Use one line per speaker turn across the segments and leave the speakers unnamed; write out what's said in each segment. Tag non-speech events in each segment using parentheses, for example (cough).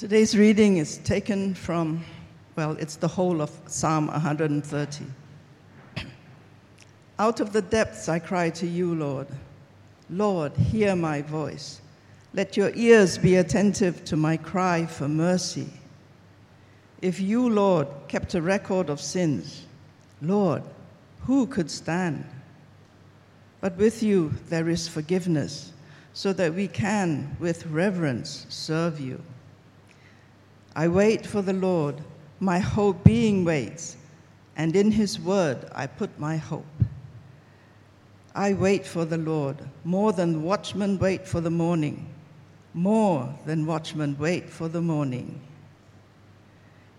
Today's reading is taken from, well, it's the whole of Psalm 130. (clears throat) Out of the depths I cry to you, Lord. Lord, hear my voice. Let your ears be attentive to my cry for mercy. If you, Lord, kept a record of sins, Lord, who could stand? But with you there is forgiveness, so that we can, with reverence, serve you. I wait for the Lord, my whole being waits, and in his word I put my hope. I wait for the Lord more than watchmen wait for the morning, more than watchmen wait for the morning.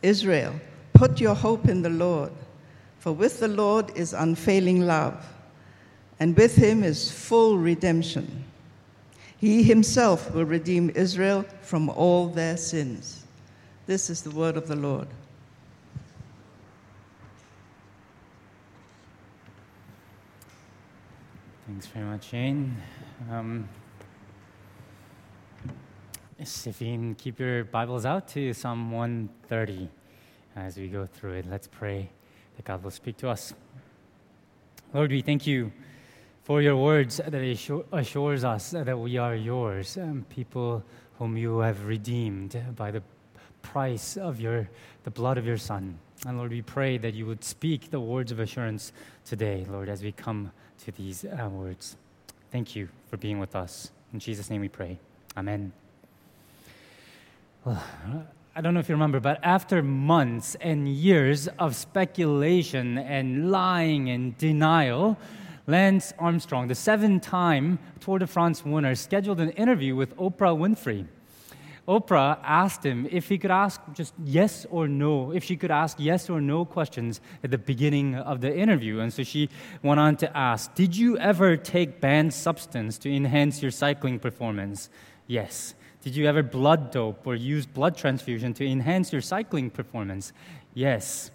Israel, put your hope in the Lord, for with the Lord is unfailing love, and with him is full redemption. He himself will redeem Israel from all their sins. This is the word of the Lord.
Thanks very much, Shane. Um, if you can keep your Bibles out to Psalm 130 as we go through it, let's pray that God will speak to us. Lord, we thank you for your words that assures us that we are yours, um, people whom you have redeemed by the price of your, the blood of your Son. And Lord, we pray that you would speak the words of assurance today, Lord, as we come to these uh, words. Thank you for being with us. In Jesus' name we pray. Amen. Well, I don't know if you remember, but after months and years of speculation and lying and denial, Lance Armstrong, the seven time Tour de France winner, scheduled an interview with Oprah Winfrey. Oprah asked him if he could ask just yes or no, if she could ask yes or no questions at the beginning of the interview. And so she went on to ask, Did you ever take banned substance to enhance your cycling performance? Yes. Did you ever blood dope or use blood transfusion to enhance your cycling performance? Yes.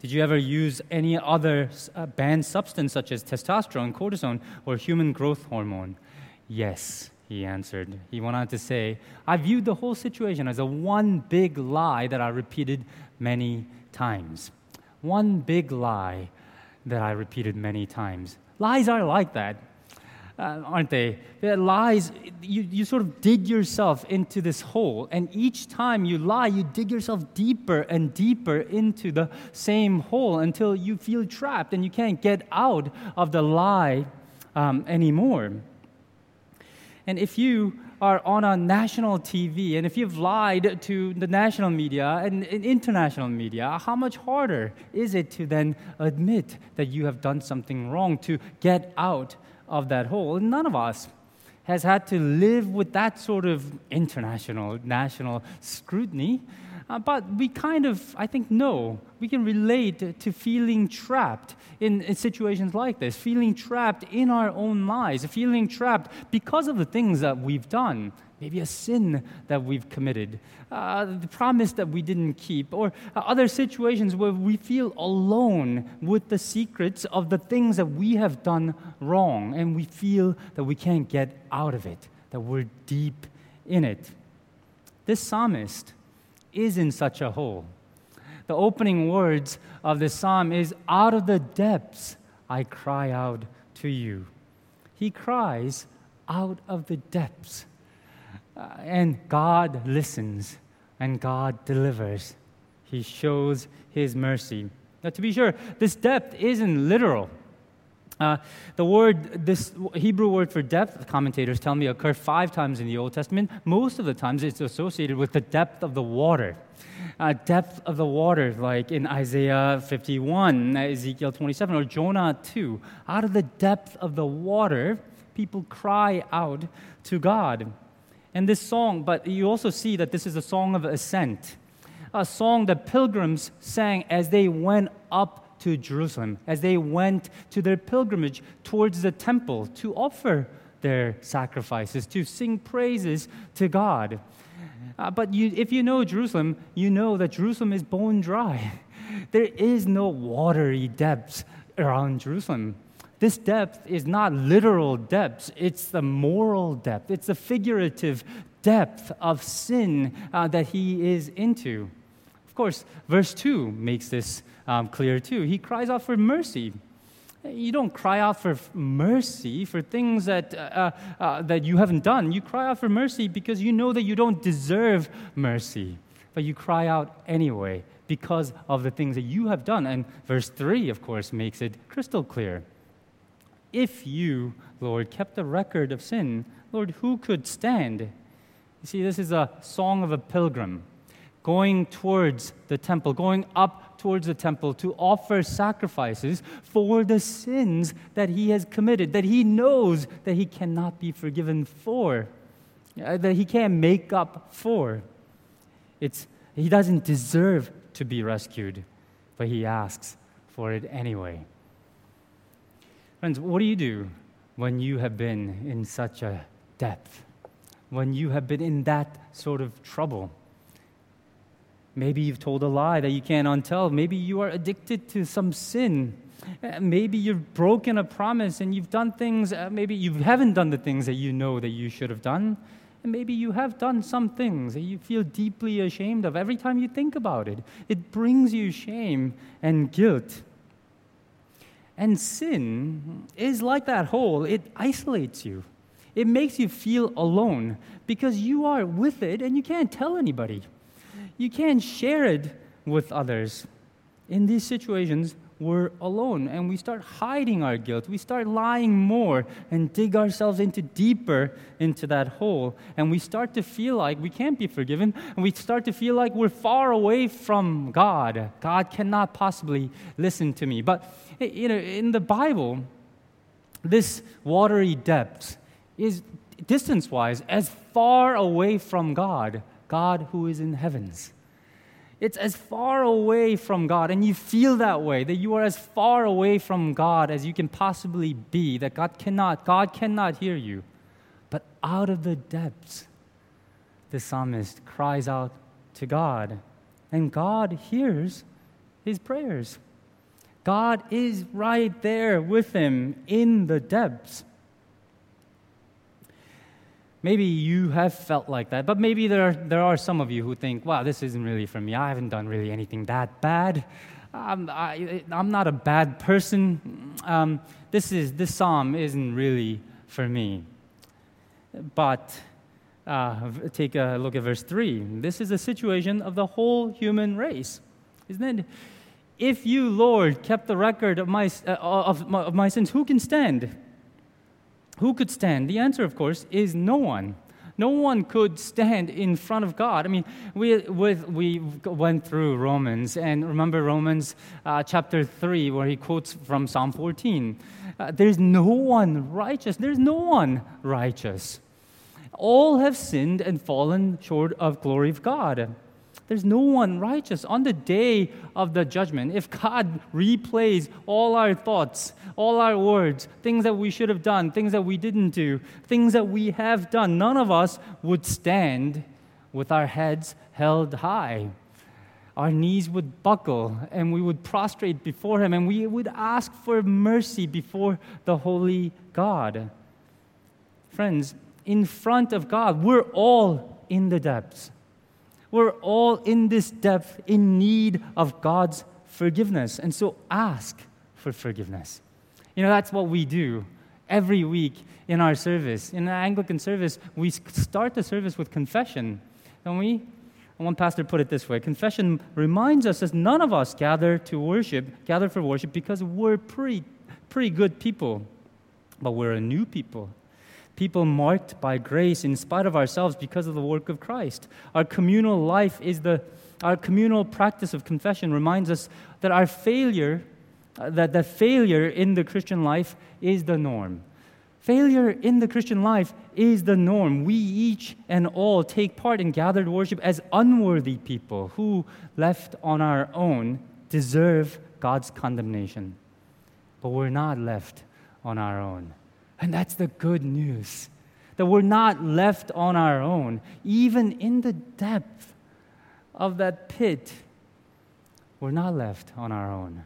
Did you ever use any other uh, banned substance such as testosterone, cortisone, or human growth hormone? Yes he answered. He went on to say, I viewed the whole situation as a one big lie that I repeated many times. One big lie that I repeated many times. Lies are like that, uh, aren't they? They're lies, you, you sort of dig yourself into this hole, and each time you lie, you dig yourself deeper and deeper into the same hole until you feel trapped and you can't get out of the lie um, anymore. And if you are on a national TV and if you've lied to the national media and, international media, how much harder is it to then admit that you have done something wrong, to get out of that hole? And none of us has had to live with that sort of international, national scrutiny. Uh, but we kind of, I think, know. We can relate to feeling trapped in, in, situations like this, feeling trapped in our own lives, feeling trapped because of the things that we've done. Maybe a sin that we've committed, uh, the promise that we didn't keep, or uh, other situations where we feel alone with the secrets of the things that we have done wrong, and we feel that we can't get out of it, that we're deep in it. This psalmist, is in such a hole. The opening words of the psalm is Out of the depths I cry out to you. He cries out of the depths. Uh, and God listens and God delivers. He shows his mercy. Now, to be sure, this depth isn't literal. Uh, the word, this Hebrew word for depth, commentators tell me, occurs five times in the Old Testament. Most of the times it's associated with the depth of the water. Uh, depth of the water, like in Isaiah 51, Ezekiel 27, or Jonah 2. Out of the depth of the water, people cry out to God. And this song, but you also see that this is a song of ascent, a song that pilgrims sang as they went up to Jerusalem as they went to their pilgrimage towards the temple to offer their sacrifices, to sing praises to God. Uh, but you, if you know Jerusalem, you know that Jerusalem is bone dry. (laughs) There is no watery depths around Jerusalem. This depth is not literal depths, it's the moral depth, it's the figurative depth of sin uh, that he is into. Of course, verse 2 makes this um, clear too. He cries out for mercy. You don't cry out for mercy for things that, uh, uh, that you haven't done. You cry out for mercy because you know that you don't deserve mercy. But you cry out anyway because of the things that you have done. And verse 3, of course, makes it crystal clear. If you, Lord, kept a record of sin, Lord, who could stand? You see, this is a song of a pilgrim going towards the temple, going up towards the temple to offer sacrifices for the sins that he has committed, that he knows that he cannot be forgiven for, uh, that he can't make up for. It's, he doesn't deserve to be rescued, but he asks for it anyway. Friends, what do you do when you have been in such a depth? When you have been in that sort of trouble? Maybe you've told a lie that you can't untell. Maybe you are addicted to some sin. Uh, maybe you've broken a promise and you've done things, uh, maybe you haven't done the things that you know that you should have done. And maybe you have done some things that you feel deeply ashamed of every time you think about it. It brings you shame and guilt. And sin is like that hole, it isolates you. It makes you feel alone because you are with it and you can't tell anybody you can't share it with others. In these situations, we're alone and we start hiding our guilt. We start lying more and dig ourselves into deeper into that hole. And we start to feel like we can't be forgiven. And we start to feel like we're far away from God. God cannot possibly listen to me. But you know, in the Bible, this watery depth is distance wise as far away from God God who is in heavens. It's as far away from God, and you feel that way, that you are as far away from God as you can possibly be, that God cannot, God cannot hear you. But out of the depths, the psalmist cries out to God, and God hears his prayers. God is right there with him in the depths. Maybe you have felt like that, but maybe there are, there are some of you who think, wow, this isn't really for me. I haven't done really anything that bad. I'm, I, am not a bad person. Um, this, is, this psalm isn't really for me. But uh, take a look at verse 3. This is a situation of the whole human race, isn't it? If you, Lord, kept the record of my, uh, of, my, of my sins, who can stand? Who could stand? The answer, of course, is no one. No one could stand in front of God. I mean, we, with, we went through Romans, and remember Romans uh, chapter 3, where he quotes from Psalm 14. Uh, there's no one righteous. There's no one righteous. All have sinned and fallen short of glory of God. There's no one righteous. On the day of the judgment, if God replays all our thoughts, all our words, things that we should have done, things that we didn't do, things that we have done, none of us would stand with our heads held high. Our knees would buckle and we would prostrate before Him and we would ask for mercy before the holy God. Friends, in front of God, we're all in the depths. We're all in this depth in need of God's forgiveness. And so ask for forgiveness. You know, that's what we do every week in our service. In the Anglican service, we start the service with confession, don't we? one pastor put it this way Confession reminds us that none of us gather to worship, gather for worship because we're pretty, pretty good people, but we're a new people people marked by grace in spite of ourselves because of the work of Christ. Our communal life is the our communal practice of confession reminds us that our failure uh, that the failure in the Christian life is the norm. Failure in the Christian life is the norm. We each and all take part in gathered worship as unworthy people who, left on our own, deserve God's condemnation. But we're not left on our own. And that's the good news that we're not left on our own, even in the depth of that pit. We're not left on our own.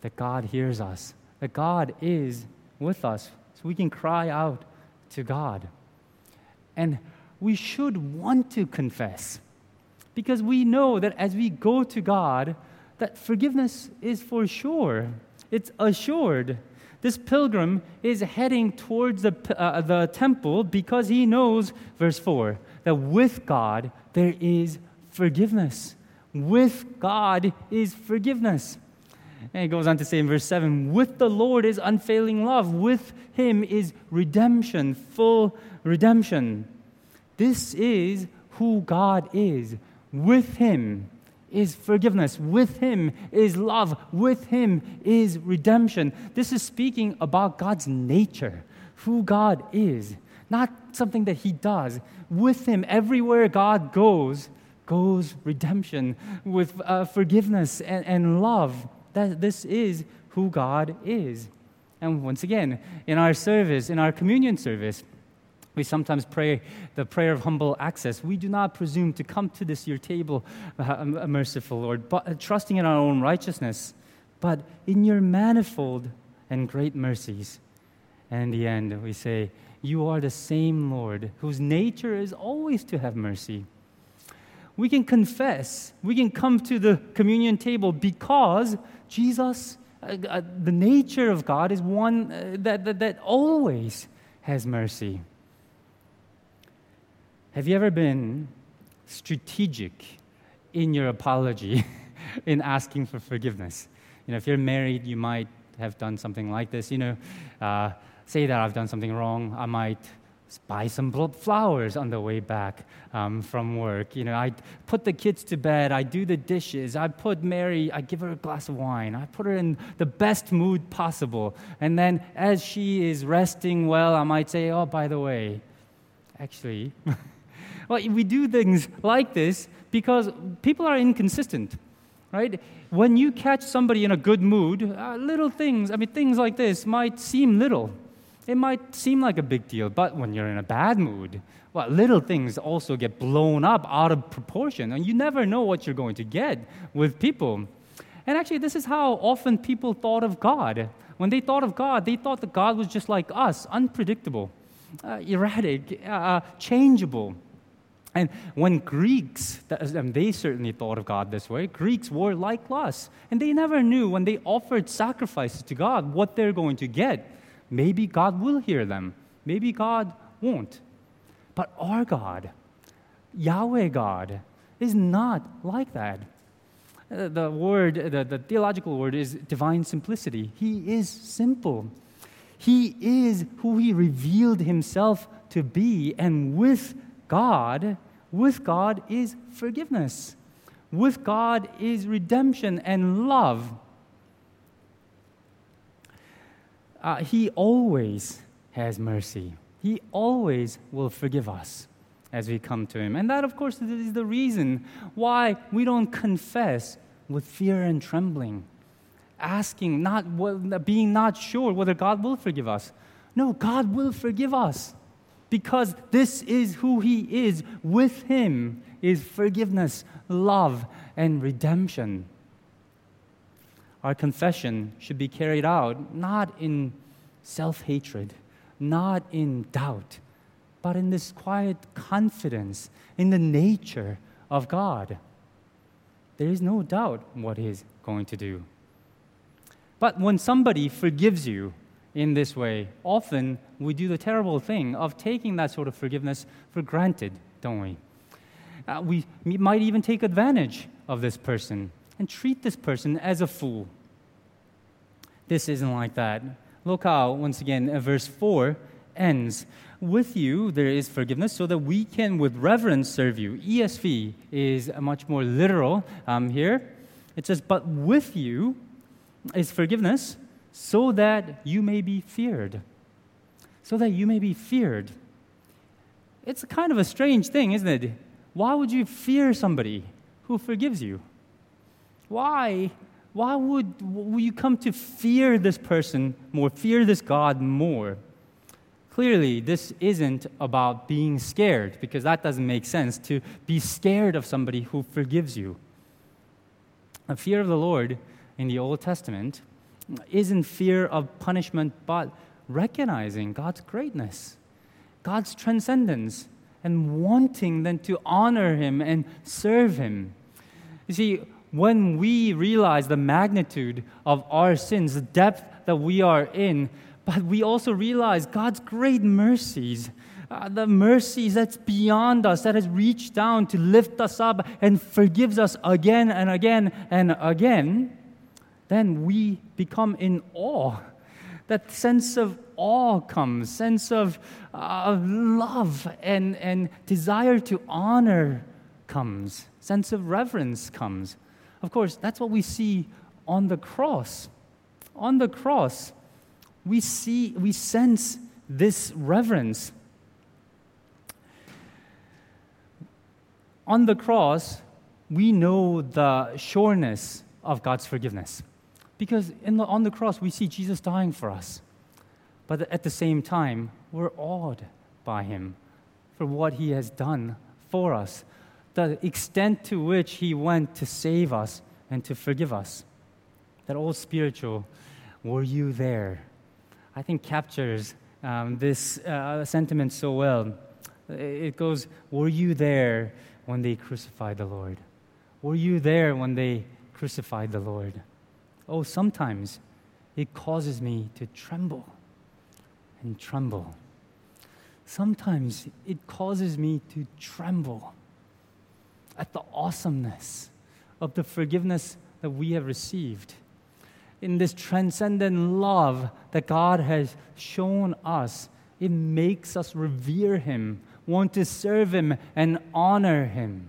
That God hears us, that God is with us, so we can cry out to God. And we should want to confess because we know that as we go to God, that forgiveness is for sure. It's assured. This pilgrim is heading towards the, uh, the temple because he knows, verse 4, that with God there is forgiveness. With God is forgiveness. And he goes on to say in verse 7 with the Lord is unfailing love, with him is redemption, full redemption. This is who God is. With him is forgiveness. With him is love. With him is redemption. This is speaking about God's nature, who God is, not something that he does. With him, everywhere God goes, goes redemption, with uh, forgiveness and, and love. That this is who God is. And once again, in our service, in our communion service, we sometimes pray the prayer of humble access. We do not presume to come to this your table, uh, merciful Lord, but uh, trusting in our own righteousness, but in your manifold and great mercies. And in the end, we say, You are the same Lord, whose nature is always to have mercy. We can confess, we can come to the communion table because Jesus, uh, uh, the nature of God, is one uh, that, that, that always has mercy. Have you ever been strategic in your apology (laughs) in asking for forgiveness? You know, if you're married, you might have done something like this. You know, uh, say that I've done something wrong, I might buy some flowers on the way back um, from work. You know, I put the kids to bed, I do the dishes, I put Mary, I give her a glass of wine, I put her in the best mood possible. And then as she is resting well, I might say, oh, by the way, actually, (laughs) Well, we do things (laughs) like this because people are inconsistent, right? When you catch somebody in a good mood, uh, little things, I mean, things like this might seem little. It might seem like a big deal, but when you're in a bad mood, well, little things also get blown up out of proportion, and you never know what you're going to get with people. And actually, this is how often people thought of God. When they thought of God, they thought that God was just like us, unpredictable, uh, erratic, uh, changeable. And when Greeks, and they certainly thought of God this way, Greeks were like us. And they never knew when they offered sacrifices to God what they're going to get. Maybe God will hear them, maybe God won't. But our God, Yahweh God, is not like that. Uh, the word, the, the theological word is divine simplicity. He is simple. He is who he revealed himself to be, and with God, with God is forgiveness. With God is redemption and love. Uh, he always has mercy. He always will forgive us as we come to Him. And that, of course, is the reason why we don't confess with fear and trembling, asking, not being not sure whether God will forgive us. No, God will forgive us because this is who He is. With Him is forgiveness, love, and redemption. Our confession should be carried out not in self hatred, not in doubt, but in this quiet confidence in the nature of God. There is no doubt what He's going to do. But when somebody forgives you, in this way, often we do the terrible thing of taking that sort of forgiveness for granted, don't we? Uh, we might even take advantage of this person and treat this person as a fool. This isn't like that. Look how, once again, uh, verse 4 ends. With you there is forgiveness, so that we can with reverence serve you. ESV is a much more literal um, here. It says, But with you is forgiveness so that you may be feared. So that you may be feared. It's kind of a strange thing, isn't it? Why would you fear somebody who forgives you? Why? Why would, would you come to fear this person more, fear this God more? Clearly, this isn't about being scared, because that doesn't make sense to be scared of somebody who forgives you. A fear of the Lord in the Old Testament isn't fear of punishment, but recognizing God's greatness, God's transcendence, and wanting then to honor Him and serve Him. You see, when we realize the magnitude of our sins, the depth that we are in, but we also realize God's great mercies, uh, the mercies that's beyond us, that has reached down to lift us up and forgives us again and again and again, then we become in awe. That sense of awe comes, sense of, uh, love and, and desire to honor comes, sense of reverence comes. Of course, that's what we see on the cross. On the cross, we see, we sense this reverence. On the cross, we know the sureness of God's forgiveness. Because the, on the cross, we see Jesus dying for us. But at the same time, we're awed by him for what he has done for us, the extent to which he went to save us and to forgive us. That old spiritual, were you there? I think captures um, this uh, sentiment so well. It goes, Were you there when they crucified the Lord? Were you there when they crucified the Lord? Oh, sometimes it causes me to tremble and tremble. Sometimes it causes me to tremble at the awesomeness of the forgiveness that we have received. In this transcendent love that God has shown us, it makes us revere Him, want to serve Him, and honor Him.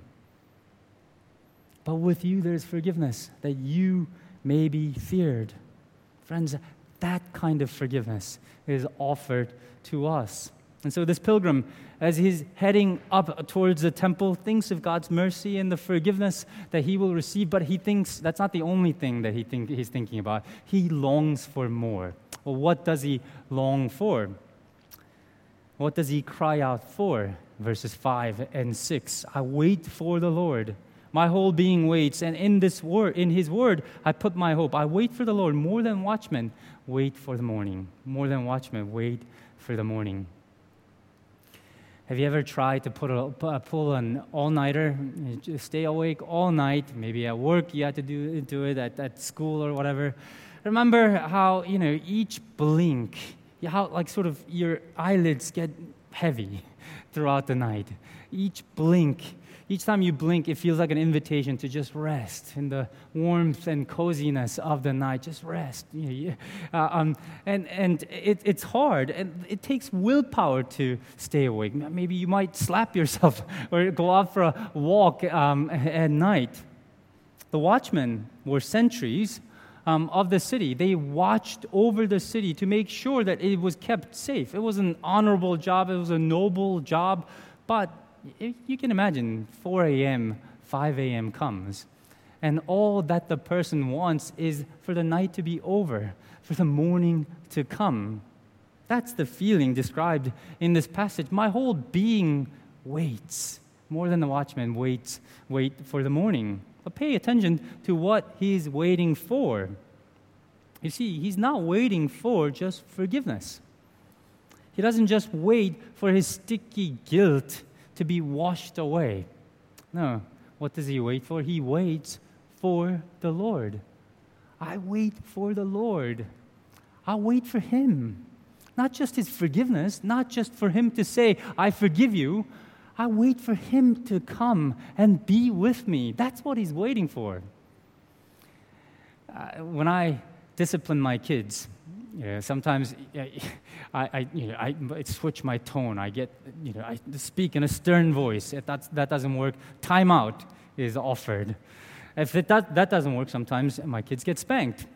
But with you, there's forgiveness that you may be feared. Friends, that kind of forgiveness is offered to us. And so, this pilgrim, as he's heading up towards the temple, thinks of God's mercy and the forgiveness that he will receive, but he thinks that's not the only thing that he think, he's thinking about. He longs for more. Well, what does he long for? What does he cry out for? Verses 5 and 6 I wait for the Lord. My whole being waits, and in this word, in his word, I put my hope. I wait for the Lord more than watchmen wait for the morning. More than watchmen wait for the morning. Have you ever tried to put a, pull an all-nighter, stay awake all night? Maybe at work you had to do, do it, at, at school or whatever. Remember how, you know, each blink, how like sort of your eyelids get heavy (laughs) throughout the night. Each blink, each time you blink, it feels like an invitation to just rest in the warmth and coziness of the night. Just rest. (laughs) Uh, um, and and it, it's hard, and it takes willpower to stay awake. Maybe you might slap yourself (laughs) or go out for a walk um, at night. The watchmen were sentries um, of the city. They watched over the city to make sure that it was kept safe. It was an honorable job, it was a noble job, but you can imagine 4 a.m., 5 a.m. comes, and all that the person wants is for the night to be over, for the morning to come. That's the feeling described in this passage. My whole being waits more than the watchman waits wait for the morning. But pay attention to what he's waiting for. You see, he's not waiting for just forgiveness. He doesn't just wait for his sticky guilt to be washed away. No. What does he wait for? He waits for the Lord. I wait for the Lord. I wait for him. Not just his forgiveness, not just for him to say, I forgive you. I wait for him to come and be with me. That's what he's waiting for. Uh, when I discipline my kids, yeah, sometimes (laughs) I, I, you know, I, I, switch my tone. I get, you know, I speak in a stern voice. If that's, that doesn't work, timeout is offered. If it, that, that doesn't work, sometimes my kids get spanked.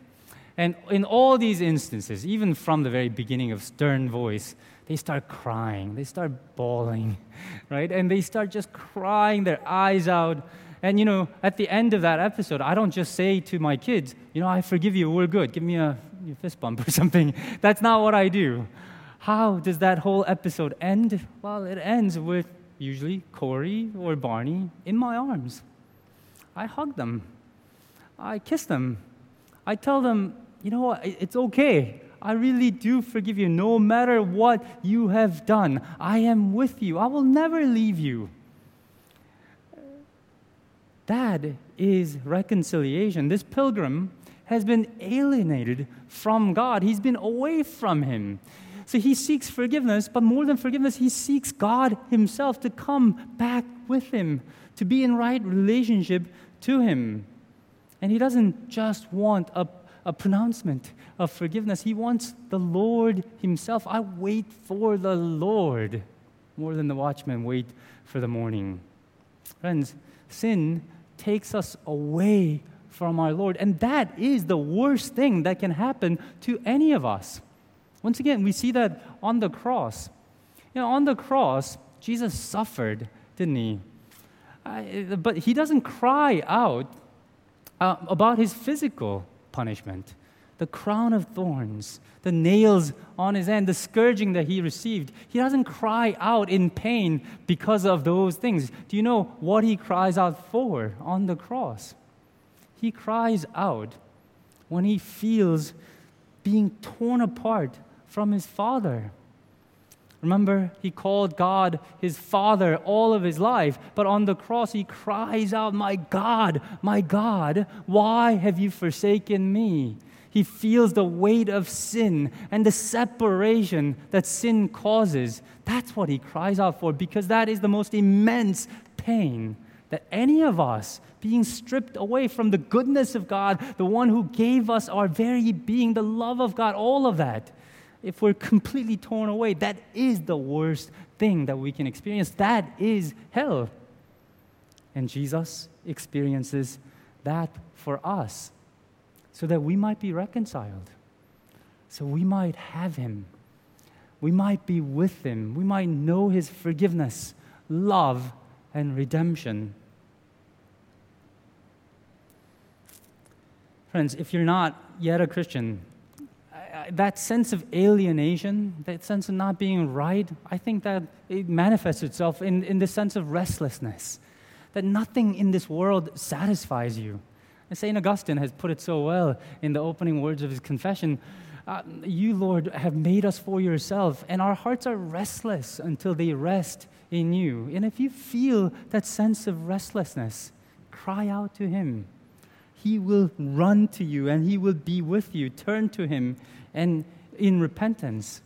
And in all these instances, even from the very beginning of stern voice, they start crying, they start bawling, (laughs) right? And they start just crying their eyes out. And you know, at the end of that episode, I don't just say to my kids, you know, I forgive you, we're good. Give me a fist bump or (laughs) something. That's not what I do. How does that whole episode end? Well, it ends with usually Corey or Barney in my arms. I hug them. I kiss them. I tell them, you know what, it's okay. I really do forgive you. No matter what you have done, I am with you. I will never leave you. That is reconciliation. This pilgrim has been alienated from God, he's been away from Him. So he seeks forgiveness, but more than forgiveness, he seeks God Himself to come back with him, to be in right relationship to Him. And he doesn't just want a a pronouncement of forgiveness. He wants the Lord Himself. I wait for the Lord more than the watchmen wait for the morning. Friends, sin takes us away from our Lord, and that is the worst thing that can happen to any of us. Once again, we see that on the cross. You know, on the cross, Jesus suffered, didn't he? But he doesn't cry out uh, about his physical punishment the crown of thorns, the nails on his hand, the scourging that he received. He doesn't cry out in pain because of those things. Do you know what he cries out for on the cross? He cries out when he feels being torn apart from his Father. Remember, he called God his Father all of his life, but on the cross he cries out, My God, my God, why have you forsaken me? He feels the weight of sin and the separation that sin causes. That's what he cries out for because that is the most immense pain that any of us being stripped away from the goodness of God, the one who gave us our very being, the love of God, all of that if we're completely torn away, that is the worst thing that we can experience. That is hell. And Jesus experiences that for us so that we might be reconciled, so we might have Him, we might be with Him, we might know His forgiveness, love, and redemption. Friends, if you're not yet a Christian, that sense of alienation, that sense of not being right, I think that it manifests itself in, in the sense of restlessness, that nothing in this world satisfies you. And St. Augustine has put it so well in the opening words of his confession uh, You, Lord, have made us for yourself, and our hearts are restless until they rest in you. And if you feel that sense of restlessness, cry out to Him. He will run to you and He will be with you. Turn to Him and in repentance.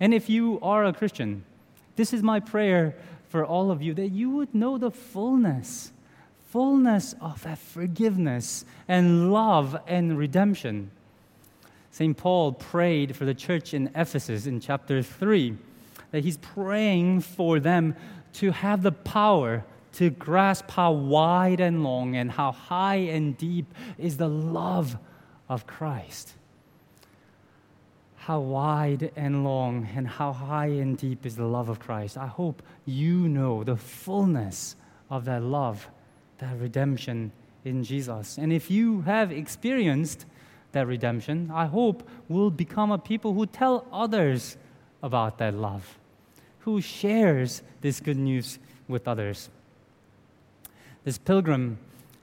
And if you are a Christian, this is my prayer for all of you that you would know the fullness, fullness of that forgiveness and love and redemption. St. Paul prayed for the church in Ephesus in chapter 3 that he's praying for them to have the power to grasp how wide and long and how high and deep is the love of Christ how wide and long and how high and deep is the love of Christ. I hope you know the fullness of that love, that redemption in Jesus. And if you have experienced that redemption, I hope we'll become a people who tell others about that love, who shares this good news with others. This pilgrim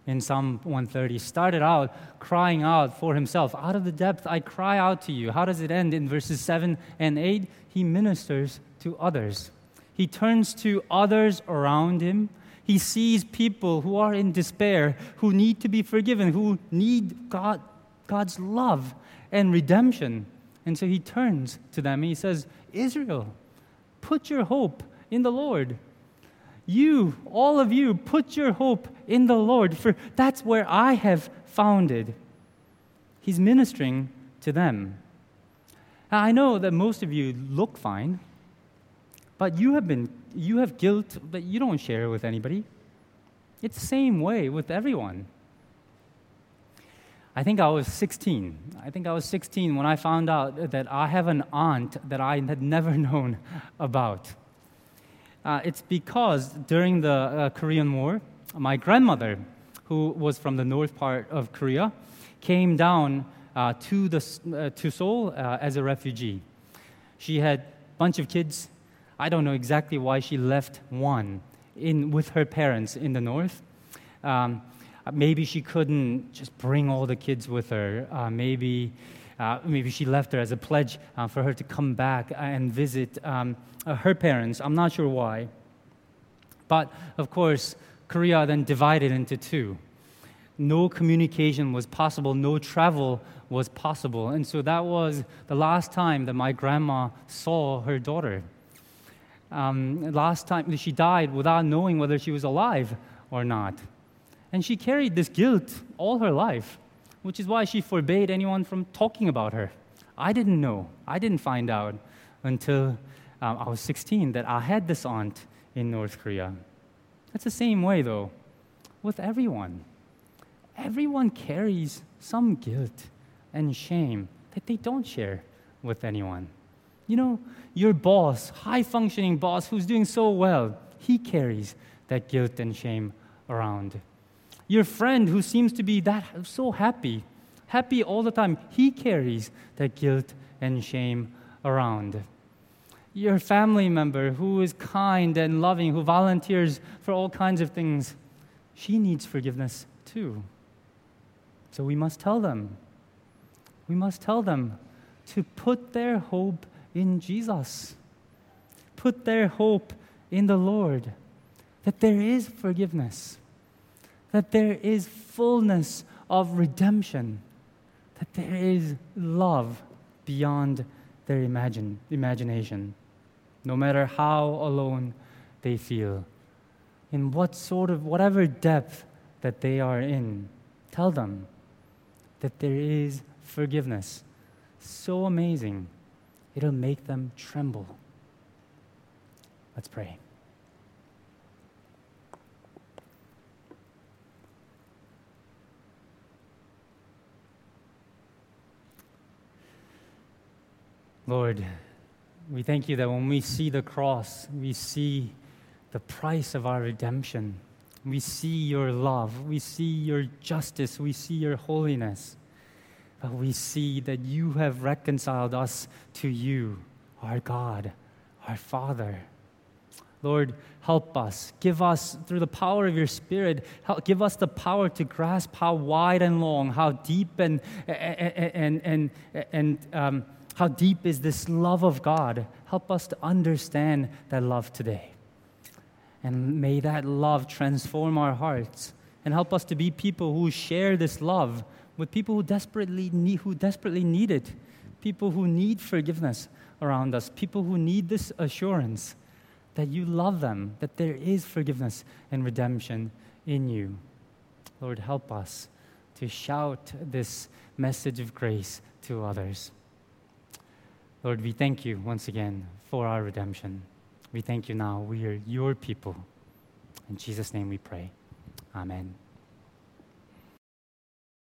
in Psalm 130 started out crying out for himself. Out of the depth, I cry out to you. How does it end in verses 7 and 8? He ministers to others. He turns to others around him. He sees people who are in despair, who need to be forgiven, who need God, God's love and redemption. And so he turns to them and he says, Israel, put your hope in the Lord. You, all of you, put your hope in the Lord, for that's where I have founded. He's ministering to them. Now, I know that most of you look fine, but you have been you have guilt that you don't share with anybody. It's the same way with everyone. I think I was 16. I think I was 16 when I found out that I have an aunt that I had never (laughs) known about. Uh, it's because during the uh, Korean War, my grandmother, who was from the north part of Korea, came down uh, to, the, uh, to Seoul uh, as a refugee. She had a bunch of kids. I don't know exactly why she left one in, with her parents in the north. Um, maybe she couldn't just bring all the kids with her. Uh, maybe uh, maybe she left her as a pledge uh, for her to come back and visit um, uh, her parents. I'm not sure why. But of course, Korea then divided into two. No communication was possible, no travel was possible. And so that was the last time that my grandma saw her daughter. Um, last time she died without knowing whether she was alive or not. And she carried this guilt all her life, which is why she forbade anyone from talking about her. I didn't know, I didn't find out until um, I was 16 that I had this aunt in North Korea. It's the same way, though, with everyone. Everyone carries some guilt and shame that they don't share with anyone. You know, your boss, high functioning boss who's doing so well, he carries that guilt and shame around. Your friend who seems to be that so happy, happy all the time, he carries that guilt and shame around. Your family member who is kind and loving, who volunteers for all kinds of things, she needs forgiveness too. So we must tell them. We must tell them to put their hope in Jesus, put their hope in the Lord, that there is forgiveness, that there is fullness of redemption, that there is love beyond their imagine, imagination, no matter how alone they feel, in what sort of, whatever depth that they are in. Tell them that there is forgiveness. So amazing, it'll make them tremble. Let's pray. Lord, we thank you that when we see the cross, we see the price of our redemption. We see your love, we see your justice, we see your holiness. But we see that you have reconciled us to you, our God, our Father. Lord, help us. Give us, through the power of your Spirit, help, give us the power to grasp how wide and long, how deep and, and, and, and, and um, how deep is this love of God. Help us to understand that love today. And may that love transform our hearts and help us to be people who share this love with people who desperately need, who desperately need it, people who need forgiveness around us, people who need this assurance that you love them, that there is forgiveness and redemption in you. Lord, help us to shout this message of grace to others. Lord, we thank you once again for our redemption. We thank you now. We are your people. In Jesus' name we pray. Amen.